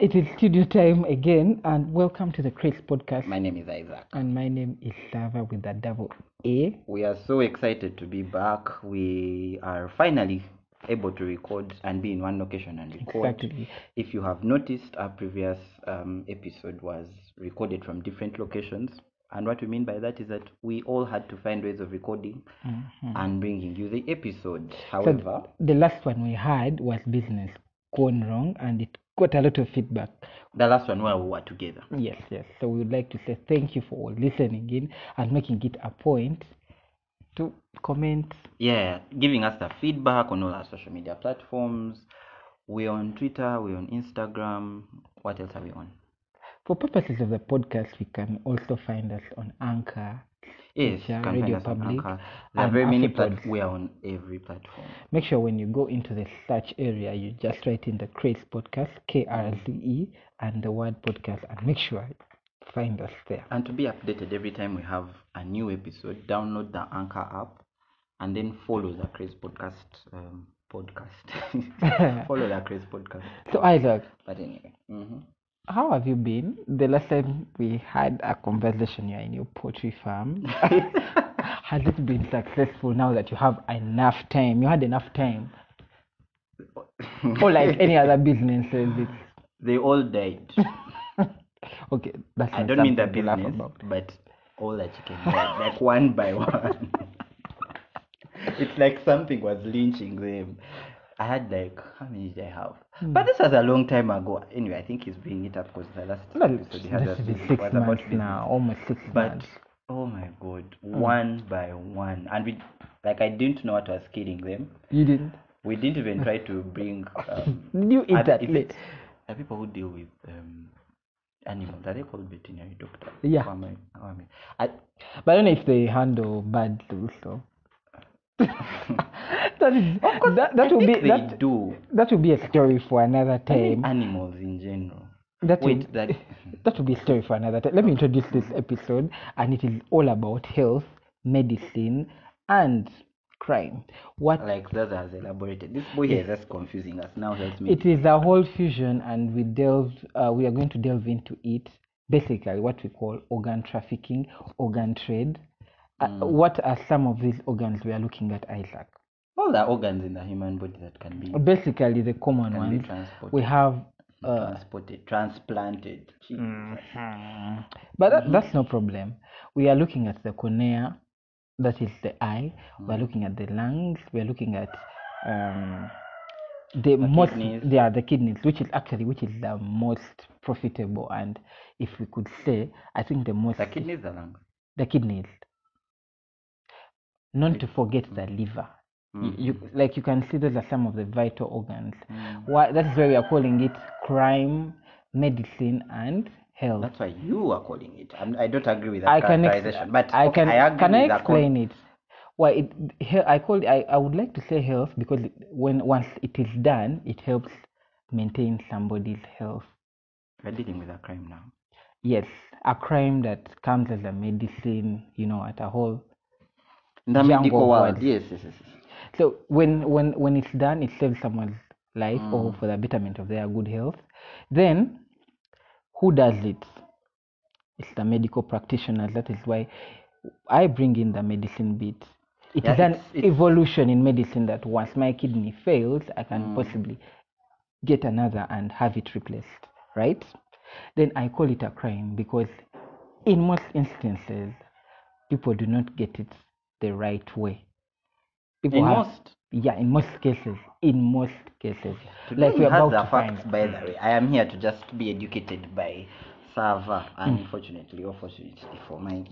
it is studio time again, and welcome to the Kraze podcast. My name is Isaac. and my name is Sava with a double A. We are so excited to be back. We are finally able to record and be in one location and record. Exactly. If you have noticed, our previous um, episode was recorded from different locations. And what we mean by that is that we all had to find ways of recording and bringing you the episode. So However, the last one we had was business gone wrong, and it got a lot of feedback. the last one where we were together. Yes, yes. So we would like to say thank you for listening in and making it a point to comment. Yeah, giving us the feedback on all our social media platforms. We're on Twitter, we're on Instagram. What else are we on? For purposes of the podcast, we can also find us on Anchor. Yes, you can Radio find Public, There are and very many platforms. We are on every platform. Make sure when you go into the search area, you just write in the Kraze Podcast, K R Z E, and the word podcast, and make sure find us there. And to be updated every time we have a new episode, download the Anchor app and then follow the Kraze Podcast um, podcast. follow the Kraze Podcast. So, Isaac, But anyway, hmm how have you been? The last time we had a conversation, you're in your poultry farm. Has it been successful now that you have enough time? You had enough time. Or like any other businesses, it's they all died. okay. That's I don't mean the something to laugh business, but all the chicken died, like one by one. it's like something was lynching them. I had like how many did I have? Hmm. But this was a long time ago. Anyway, I think he's bringing it up because the last Well, episode he had this us is six was months now, almost six But months. oh my god, Hmm. one by one, and we like I didn't know what was killing them. You didn't. We didn't even try to bring. Um, you eat that late? it's- are people who deal with um, animals are they called veterinary doctors? Yeah. How am I, how am I, I, But I don't know if they handle bad flu, so. that is of course, that, that I will be that, do. that will be a story for another I mean, time. animals in general. That will, Wait, that that will be a story for another time. Let me introduce this episode, and it is all about health, medicine, and crime. What like that has elaborated. This boy here is just confusing us. Now help me. it is a whole fusion, and we delve. Uh, we are going to delve into it. Basically, what we call organ trafficking, organ trade. Uh, what are some of these organs we are looking at, Isaac? All the organs in the human body that can be Basically, the common can be ones. transported. We have uh, transported, transplanted. Jesus. Mm. But that, that's no problem. We are looking at the cornea, that is the eye. We are looking at the lungs. We are looking at um, the, most, kidneys. yeah, the kidneys, which is actually which is the most profitable, and if we could say, I think the most The kidneys, the lungs. the kidneys. Not to forget the liver. You, Mm. you like you can see those are some of the vital organs. Mm. Why that is why we are calling it crime, medicine, and health. That's why you are calling it. I'm, I don't agree with that I can ex- characterization. but I okay, can I agree can I with the con- explain it? Why it he- I call it, I, I would like to say health because when once it is done, it helps maintain somebody's health. We're dealing with a crime now. Yes, a crime that comes as a medicine, you know, at a whole. In the medical world, yes, yes, yes. So when when when it's done, it saves someone's life or Mm. for the betterment of their good health. Then, who does it? It's the medical practitioners. That is why I bring in the medicine bit. It is Yeah, an it's- it's- evolution in medicine that once my kidney fails, I can Mm. possibly get another and have it replaced, right? Then I call it a crime because in most instances, people do not get it the right way. People In have- most, yeah, in most cases, in most cases, today like we're about the to facts, find. by the way. I am here to just be educated by Sava, Hmm. unfortunately, or fortunately for mine.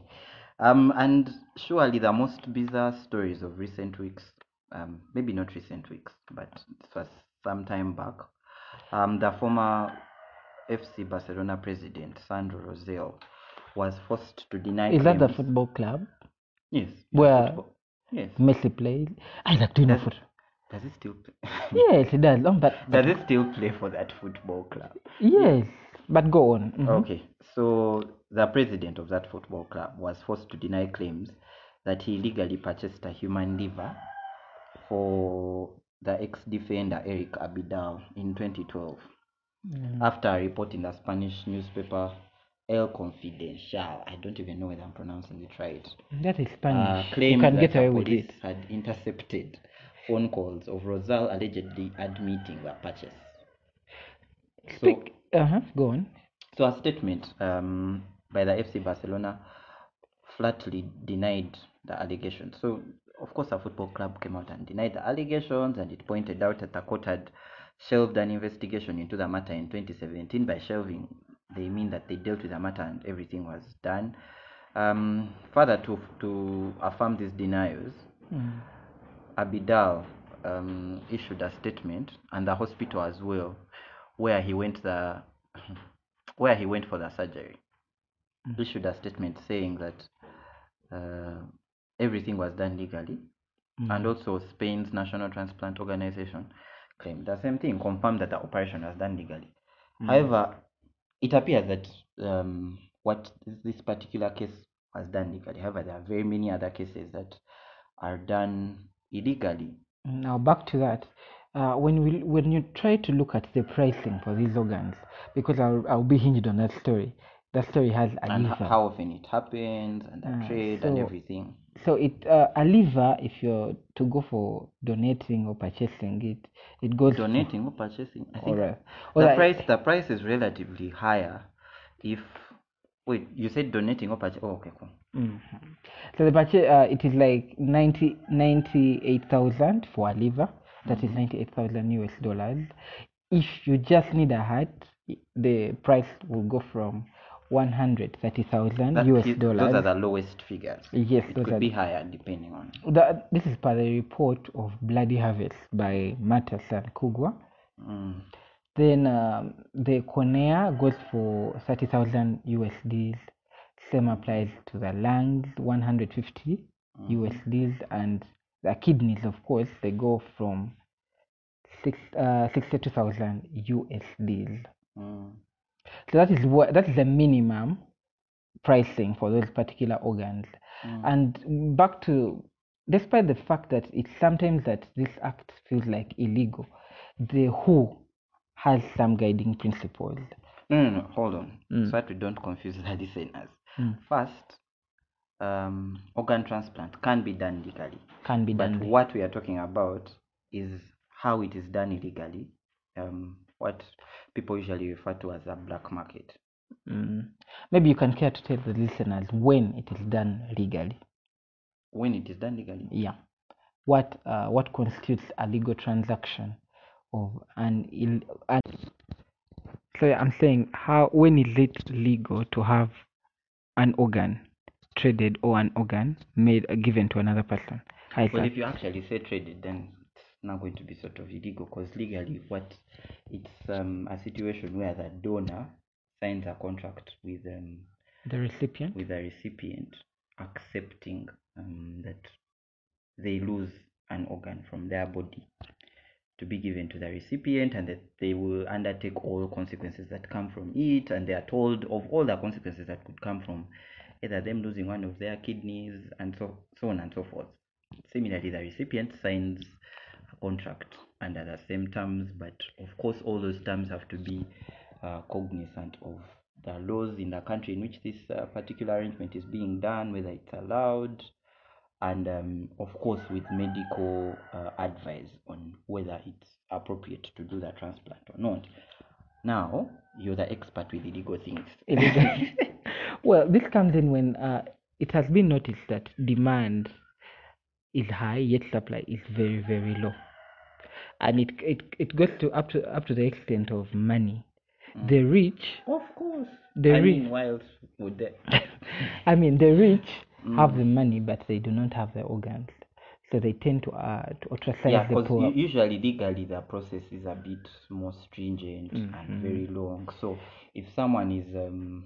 Um, and surely the most bizarre stories of recent weeks, um, maybe not recent weeks, but this was some time back. Um, the former FC Barcelona president, Sandro Rosell, was forced to deny Is that the football club Yes. where- football- Yes. Messi plays? I like doing Does- foot. Does it still play? Yes, it does. Um, but, but Does it still play for that football club? yes, but go on. Mhm. Okay, so the president of that football club was forced to deny claims that he illegally purchased a human liver for the ex-defender Eric Abidal in 2012. after a report in the Spanish newspaper El Confidencial. I don't even know whether I'm pronouncing it right. That is Uh, Spanish. you claimed can get away with it. had intercepted phone calls of Rosell allegedly admitting the purchase. So, Speak. Uh huh. Go on. so a statement um, by the FC Barcelona flatly denied the allegations. So, of course, a football club came out and denied the allegations, and it pointed out that the court had shelved an investigation into the matter in 2017. By shelving, they mean that they dealt with the matter and everything was done. Um, further to to affirm these denials, Mm. Abidal um, issued a statement, and the hospital as well, where he went the where he went for the surgery, Mm. issued a statement saying that uh, everything was done legally, Mm. and also Spain's National Transplant Organization claimed the same thing, confirmed that the operation was done legally. Mm. However, it appears that um, what this particular case was done legally. However, there are very many other cases that are done illegally. Now back to that. Uh, when we when you try to look at the pricing for these organs, because I'll I'll be hinged on that story. That story has a and how often it happens and the Ah, trade and everything. So it uh, a liver, if you're to go for donating or purchasing it, it goes Donating or purchasing, I think or, uh, or the like- price the price is relatively higher if wait you said donating or purchasing. Oh, okay, cool. Mhm. So the budget, uh, it is like 90, 98,000 for a liver. That is 98,000 US dollars. If you just need a heart, the price will go from 130,000 That US is- dollars. those are the lowest figures. Yes, it could are be higher depending on. the, this is per the report of Bloody Harvest by matasan Kugwa. Mm. Then um, the Conea goes for 30,000 USDs. Same applies to the lungs, 150 mm. USDs, and the kidneys, of course, they go from six, uh, 62,000 USDs. Mm. So that is what that is the minimum pricing for those particular organs. Mm. And back to, despite the fact that it's sometimes that this act feels like illegal, the WHO has some guiding principles. No, no, no. Hold on. Mm. So that we don't confuse the listeners. Mm. First, um, organ transplant can be done legally. Can be But done. what we are talking about is how it is done illegally. Um, what people usually refer to as a black market. Mm. Maybe you can care to tell the listeners when it is done legally. When it is done legally, Yeah. What uh, what constitutes a legal transaction of an Ill- an so I'm saying how when is it legal to have an organ traded or an organ made uh, given to another person? Hi, well, sir. if you actually say traded, then not going to be sort of illegal because legally, what it's um, a situation where the donor signs a contract with um, the recipient. with the recipient accepting um, that they lose an organ from their body to be given to the recipient and that they will undertake all consequences that come from it and they are told of all the consequences that could come from either them losing one of their kidneys and so, so on and so forth similarly the recipient signs contract under the same terms but of course all those terms have to be uh, cognizant of the laws in the country in which this uh, particular arrangement is being done whether it's allowed and um, of course with medical uh, advice on whether it's appropriate to do the transplant or not. Now you're the expert with illegal things. Well, this comes in when uh, it has been noticed that demand is high, yet supply is very, very low, and it it, it goes to up to up to the extent of money. The rich, of course The I re- mean, why else would they I mean, the rich have the money, but they do not have the organs, so they tend to uh to ostracize yeah the because poor. usually legally the process is a bit more stringent Mhm. and very long so if someone is um,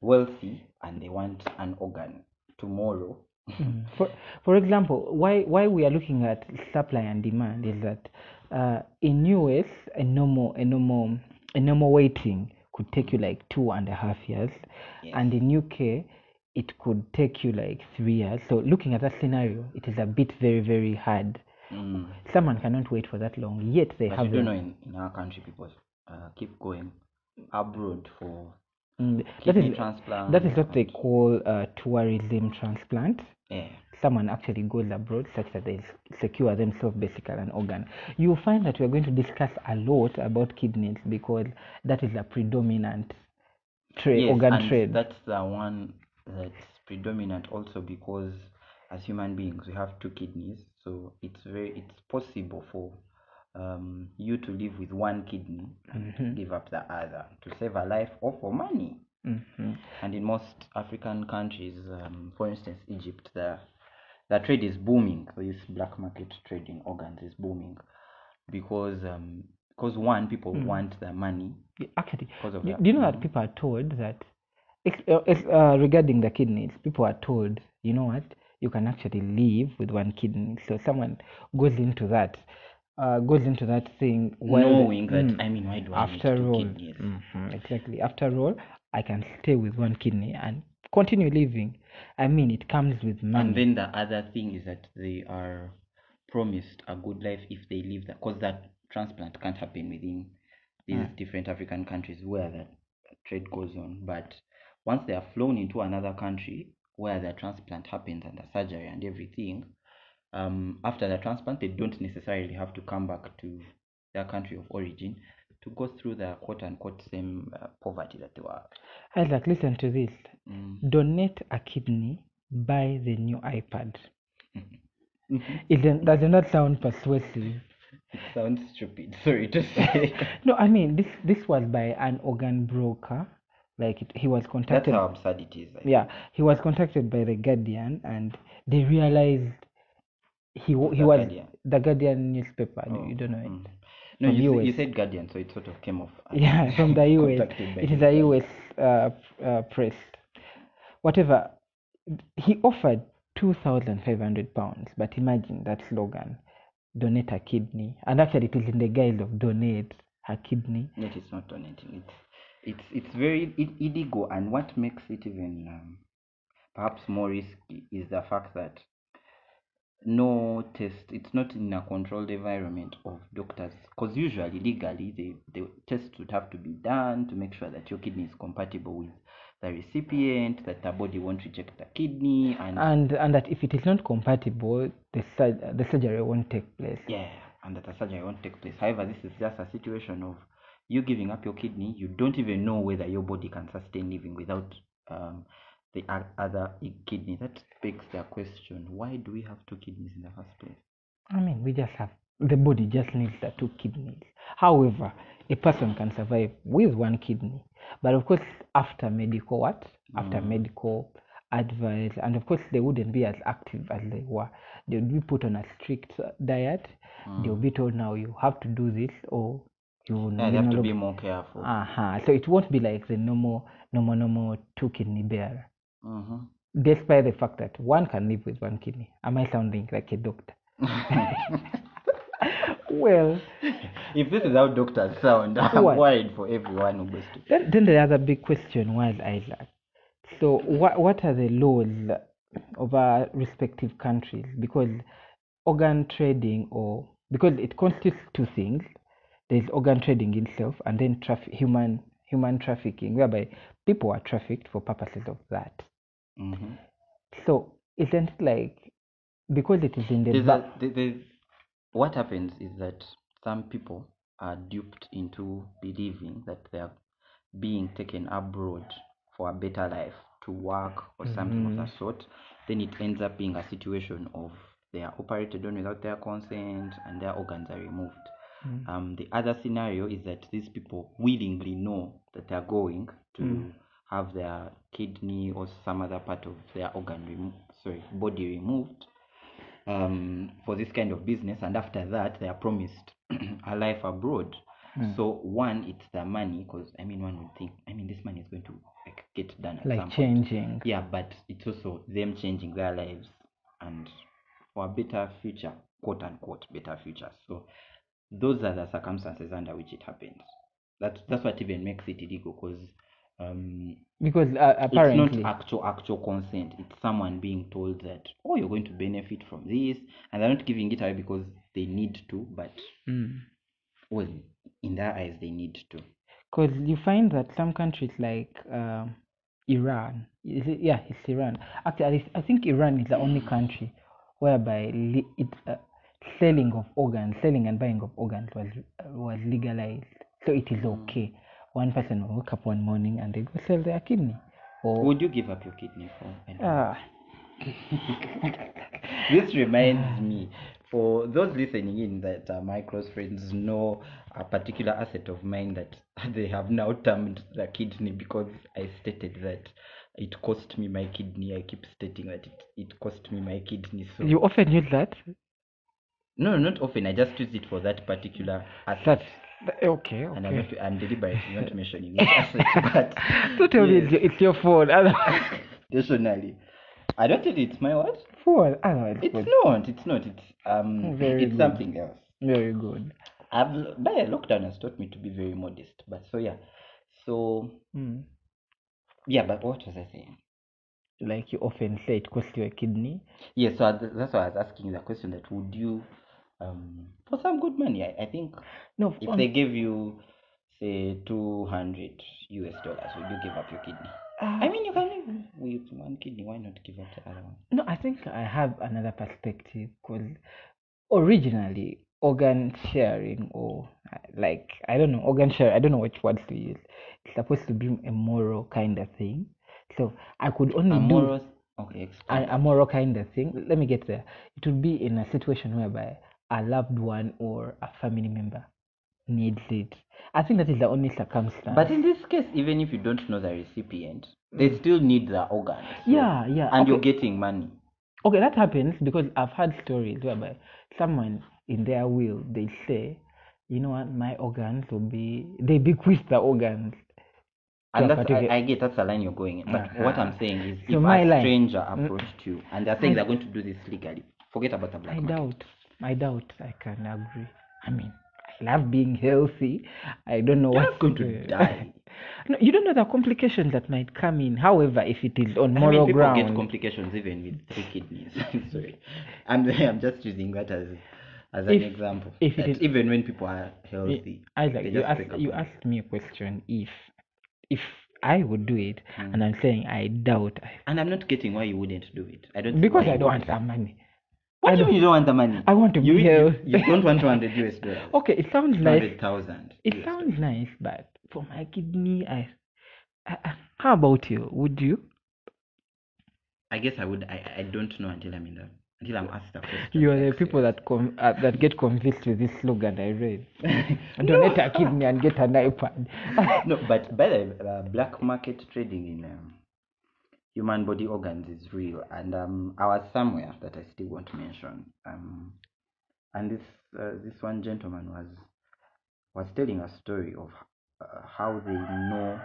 wealthy and they want an organ tomorrow Mm. For for example, why why we are looking at supply and demand is that uh, in US a normal a normal a normal waiting could take you like two and a half years, Yes. and in UK it could take you like three years. So looking at that scenario, it is a bit very very hard. Mm. Someone cannot wait for that long, yet they but have you don't know in, in our country people uh, keep going abroad for Mm, that is transplant. that is what they call uh, tourism transplant. yeah. Someone actually goes abroad such that they secure themselves basically an organ. You'll find that we are going to discuss a lot about kidneys because that is a predominant trade yes, organ and trade. that's the one that's predominant also because as human beings we have two kidneys, so it's very it's possible for um, you to live with one kidney and give up the other to save a life or for money. Mhm. And in most African countries, um, for instance, Egypt, the the trade is booming. This black market trade in organs is booming because um, because one people Mm. want the money Actually, because of do, do you know that Mhm. people are told that uh, uh, regarding the kidneys, people are told, you know what, you can actually live with one kidney. So someone goes into that, uh, goes into that thing the- knowing that Mm. I mean, why do I need after two all, kidneys? Mhm, exactly. After all, I can stay with one kidney and continue living. I mean, it comes with money. And then the other thing is that they are promised a good life if they live that because that transplant can't happen within these Mm. different African countries where that trade goes on. But once they are flown into another country where the transplant happens and the surgery and everything, um, after the transplant, they don't necessarily have to come back to their country of origin to go through the quote unquote same uh, poverty that they were. Isaac, listen to this. Mm. Donate a kidney, buy the new iPad. Mhm. It does not sound persuasive. It sounds stupid. Sorry to say. No, I mean this. This was by an organ broker. Like it, he was contacted. That's how absurd it is. I think. Yeah, he was contacted by the Guardian, and they realized he he The was Guardian? the Guardian newspaper. Oh, You don't know it. mm. No, you, you said Guardian, so it sort of came off. Yeah, from the US. It is a US uh, uh, press. Whatever. He offered two thousand five hundred pounds, but imagine that slogan: "Donate a kidney," and actually it is in the guise of donate a kidney. Yet it's not donating. It's it's it's very illegal, and what makes it even um, perhaps more risky is the fact that no test. It's not in a controlled environment of doctors, because usually legally the the tests would have to be done to make sure that your kidney is compatible with the recipient, that the body won't reject the kidney, and and and that if it is not compatible, the sur- the surgery won't take place. Yeah, and that the surgery won't take place. However, this is just a situation of you giving up your kidney. You don't even know whether your body can sustain living without um, the other kidney. That begs the question: Why do we have two kidneys in the first place? I mean, we just have the body just needs the two kidneys. However, a person can survive with one kidney, but of course, after medical what? After Mm. medical advice, and of course, they wouldn't be as active as they were. They would be put on a strict uh, diet. They will be told now you have to do this, or you will Yeah, they have to be more careful. Uh-huh. So it won't be like the normal, normal, normal two kidney bearer. Hmm Despite the fact that one can live with one kidney. Am I sounding like a doctor? well, if this is how doctors sound, I'm What? worried for everyone who goes to. then, then the other big question was Isaac. So, what what are the laws of our respective countries? Because organ trading, or because it constitutes two things. There's organ trading itself, and then traf- human human trafficking, whereby people are trafficked for purposes of that. Hmm So, isn't it like because it is in the There's back? a, there's, what happens is that some people are duped into believing that they are being taken abroad for a better life to work or something of that sort. Then it ends up being a situation of they are operated on without their consent and their organs are removed. Mm. Um, the other scenario is that these people willingly know that they are going to Mm. Have their kidney or some other part of their organ removed, sorry, body removed um, for this kind of business, and after that, they are promised a life abroad. Mm. So one, it's the money, because I mean, one would think, I mean, this money is going to like get done at like some point. changing. Yeah, but it's also them changing their lives and for a better future, quote unquote, better future. So those are the circumstances under which it happens. That's that's what even makes it illegal because um, Because uh, apparently, it's not actual actual consent. It's someone being told that oh you're going to benefit from this, and they're not giving it away because they need to, but Mm. well in their eyes they need to. Because you find that some countries like um, Iran, is it, yeah, it's Iran. Actually, I think Iran is the only country whereby le- it, uh, selling of organs, selling and buying of organs was was legalized. So it is okay. One person will wake up one morning and they go sell their kidney. Or Would you give up your kidney for? ah, this reminds me for those listening in that uh, my close friends know a particular asset of mine that they have now termed the kidney because I stated that it cost me my kidney. I keep stating that it, it cost me my kidney. So you often use that. no, not often. I just use it for that particular asset. That okay, and I'm, okay. not, I'm deliberately not mentioning asset, but Don't tell me yes, it's your, it's your phone. Intentionally. I don't think it's my what? phone. Otherwise, It's good. not. It's not. It's um. Very it's good. something else. very good. I've but lockdown has taught me to be very modest. But so yeah, so Mm. yeah. But what was I saying? Like you often say, it costs you a kidney. Yeah. So I- that's why I was asking the question. That would you, um, for some good money, I, I think No, if they give you say two hundred US dollars, would you give up your kidney? Ah, I mean, you can live with one kidney. Why not give up the other one? no, I think I have another perspective because originally organ sharing or uh, like I don't know organ share. I don't know which words to use. It's supposed to be a moral kind of thing. So I could only A do moral. Okay. a, a moral kind of thing. Let me get there. It would be in a situation whereby a loved one or a family member needs it. I think that is the only circumstance. But in this case, even if you don't know the recipient, they still need the organ. so- yeah, yeah. And you're getting money. Okay, that happens because I've heard stories whereby someone in their will they say, you know what, my organs will be they bequeath the organs. And that's I, I get that's the line you're going in. But what I'm Uh-huh. saying is So if a stranger Mm. approached you and they're saying I- they're going to do this legally, forget about the black I market. doubt. I doubt I can agree. I mean, I love being healthy. I don't know You're what's going to die. No, you don't know the complications that might come in. However, if it is on I moral mean, people ground, get complications even with three kidneys. Sorry, I'm I'm just using that as as an example. if it that is- even when people are healthy, Isaac, they you asked you asked me a question. If if I would do it, Mm. and I'm saying I doubt, I, and I'm not getting why you wouldn't do it. I don't because I don't want the money. What I do you don't- mean you don't want the money? I want to you, be you, you don't want 200 US dollars. Okay, it sounds nice. 200,000. It US sounds nice, but for my kidney, I, I, I- how about you? Would you? I guess I would. I, I don't know until I'm in the until I'm asked the question. You are the people that com- uh, that get convinced with this slogan I read. No. A kidney and get an iPad. no, but by the uh, black market trading in um, human body organs is real, and um, I was somewhere that I still won't mention. Um, and this uh, this one gentleman was was telling a story of uh, how they know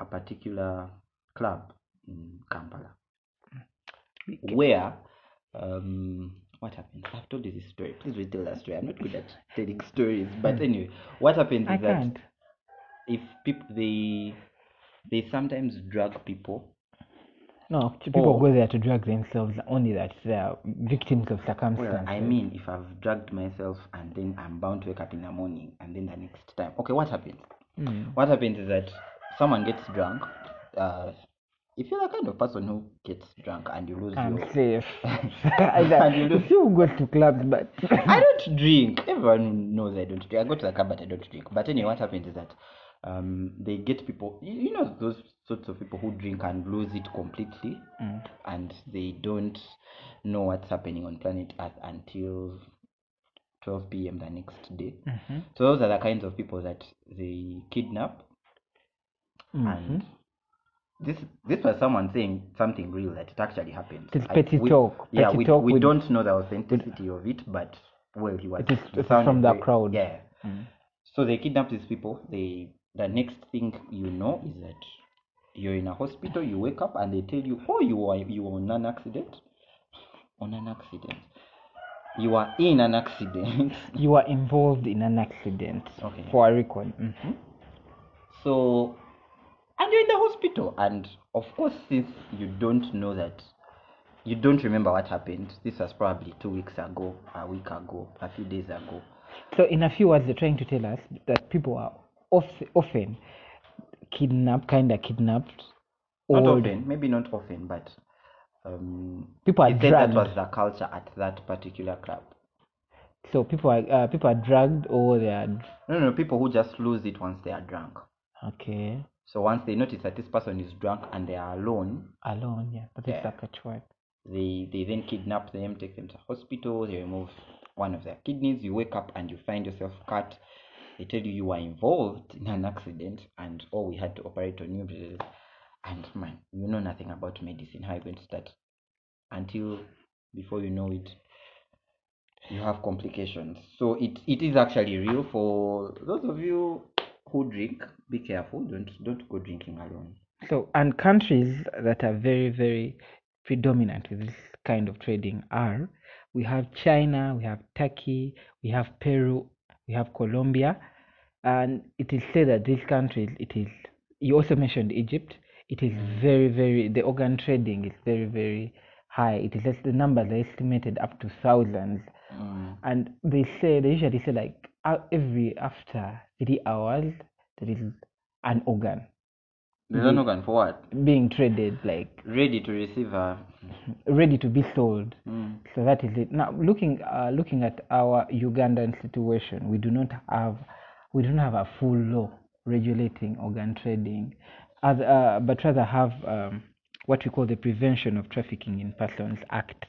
a particular club in Kampala, where um, what happened? I've told you this story. Please retell that story. I'm not good at telling stories, but anyway, what happens I is that can't. if people they they sometimes drug people No, people Or- go there to drug themselves only that they are victims of circumstances. well i mean if i've drugged myself and then i'm bound to wake up in the morning and then the next time okay what happens Mm. what happens is that someone gets drunk uh if you're the kind of person who gets drunk and you lose I'm your safe. And you I, you go to clubs, but I don't drink. Everyone knows I don't drink. I go to the club, but I don't drink. But anyway, what happens is that um, they get people. You, you know those sorts of people who drink and lose it completely, Mm. and they don't know what's happening on planet Earth until 12 p.m. the next day. Mhm. So those are the kinds of people that they kidnap, Mhm. and this this was someone saying something real that it actually happened. It is I- petty we- talk. Yeah, Petty we, talk we with- don't know the authenticity of it, but well, he was. It is, it is from the crowd. Yeah. Mm. So they kidnap these people. They the next thing you know is that you're in a hospital. You wake up and they tell you, "Oh, you are you were on an accident, on an accident. You are in an accident." You are involved in an accident. Okay. For a record. Mhm. so, and you're in the hospital, and of course, since you don't know that, you don't remember what happened. This was probably two weeks ago, a week ago, a few days ago. So, in a few words, they're trying to tell us that people are of- often kidnapped, kind of kidnapped, Not often, maybe not often, but um, people are said that was the culture at that particular club. So people are uh, people are dragged or they are No, no, people who just lose it once they are drunk. okay So once they notice that this person is drunk and they are alone, alone. Yeah, that is Yeah. the catchword. they they then kidnap them, take them to hospital, they remove one of their kidneys. You wake up and you find yourself cut. They tell you you were involved in an accident and oh we had to operate on you. And man, you know nothing about medicine. How you going to start until before you know it, you have complications. So it it is actually real for those of you who drink. Be careful. Don't don't go drinking alone. So and countries that are very very predominant with this kind of trading are we have China, we have Turkey, we have Peru, we have Colombia, and it is said that these countries it is. You also mentioned Egypt. It is very very the organ trading is very very high. It is just the numbers are estimated up to thousands. Mm. and they say they usually say like uh, every after three hours there is an organ There's an organ for what? being traded like Ready to receive a. ready to be sold Mm. so that is it now looking uh, looking at our ugandan situation we do not have we don't have a full law regulating organ trading as, uh, but rather have um, what we call the prevention of trafficking in persons act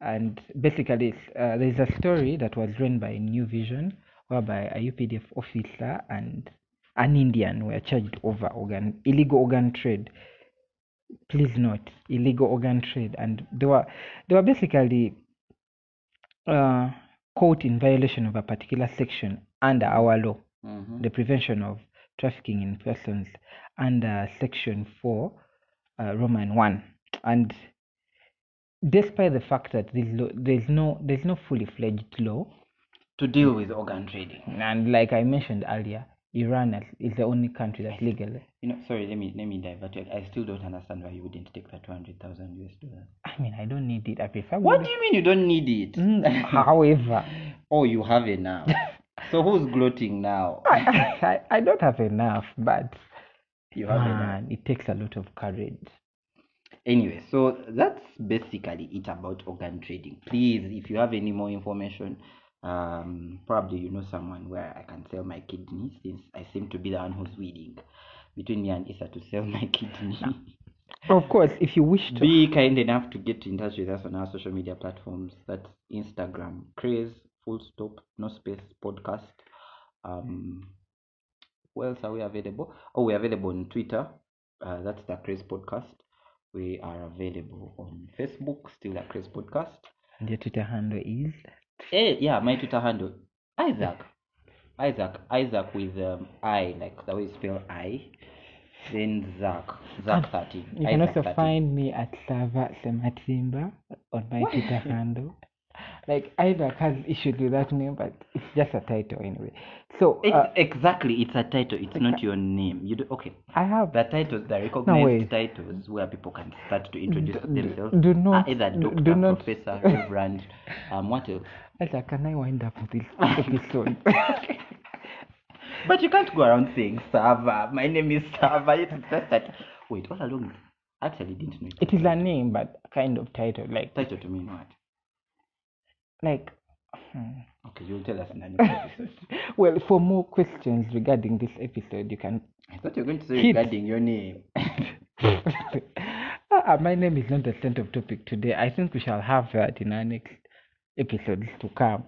and basically uh, there's a story that was written by new vision whereby a updf officer and an indian were charged over organ illegal organ trade please note illegal organ trade and they were they were basically uh, caught in violation of a particular section under our law Mhm. the prevention of trafficking in persons under section 4 uh, roman 1 and despite the fact that there's no there's no fully fledged law To deal with organ trading. and like i mentioned earlier iran is- the only country that's legal You know, sorry, let me let me divert you. I still don't understand why you wouldn't take the two hundred thousand US dollars. i mean i don't need it i prefer What do you mean you don't need it? Mm, however oh, you have now. so who's gloating now? I, I, I don't have enough but You have enough. man, it takes a lot of courage Anyway, so that's basically it about organ trading. Please, if you have any more information, um, probably you know someone where I can sell my kidney since I seem to be the one who's weeding between me and Issa to sell my kidney. of course if you wish to Be kind enough to get in touch with us on our social media platforms. That's Instagram, Kraze, full stop, no space, podcast. Um, where else are we available? Oh, we're available on Twitter. Uh, that's the Kraze Podcast. We are available on Facebook, still the Kraze Podcast. and your twitter handle is Eh, yeah, my Twitter handle, Isaac. Isaac, Isaac with um, I, like the way you spell I. Then Zach, Zach 13. You can Isaac also 13. find me at Sava Sematimba on my Twitter handle. Like Isaac has issues with that name, but it's just a title anyway. So It's, uh, exactly, it's a title. It's not your name. You do okay. I have The titles, the recognized wait. titles, where people can start to introduce themselves. do not- either doctor, do not- professor, reverend. Um, what else? Isaac. Can I wind up with this episode? But you can't go around saying Sava. My name is Sava. It's just that. Wait, all along, I actually didn't know. it is a name, but kind of title. Like title to mean what? like. hmm. Okay, you'll tell us in the next episode. well, for more questions regarding this episode, you can. I thought you were going to say Hit. regarding your name. Ah, my name is not the center of topic today. I think we shall have that in our next episodes to come.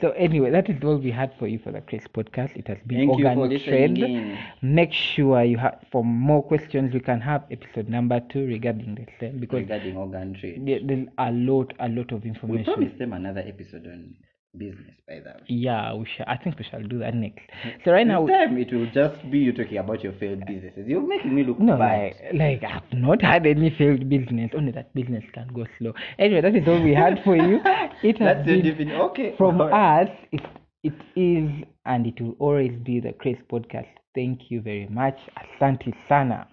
So anyway, that is all we had for you for the Kraze podcast. It has been Thank you for organ listening in. Make sure you have for more questions. We can have episode number two regarding the same because Regarding organ trade. there, there's a lot, a lot of information. We promised them another episode on business, by the way. Yeah, we shall. I think we shall do that next. So right now, This time it will just be you talking about your failed businesses. You're making me look No, bad. like, like I've not had any failed business. Only that business can go slow. Anyway, that is all we had for you. It has That's your been. Okay. from us. It it is and it will always be the Kraze podcast. Thank you very much. Asante sana.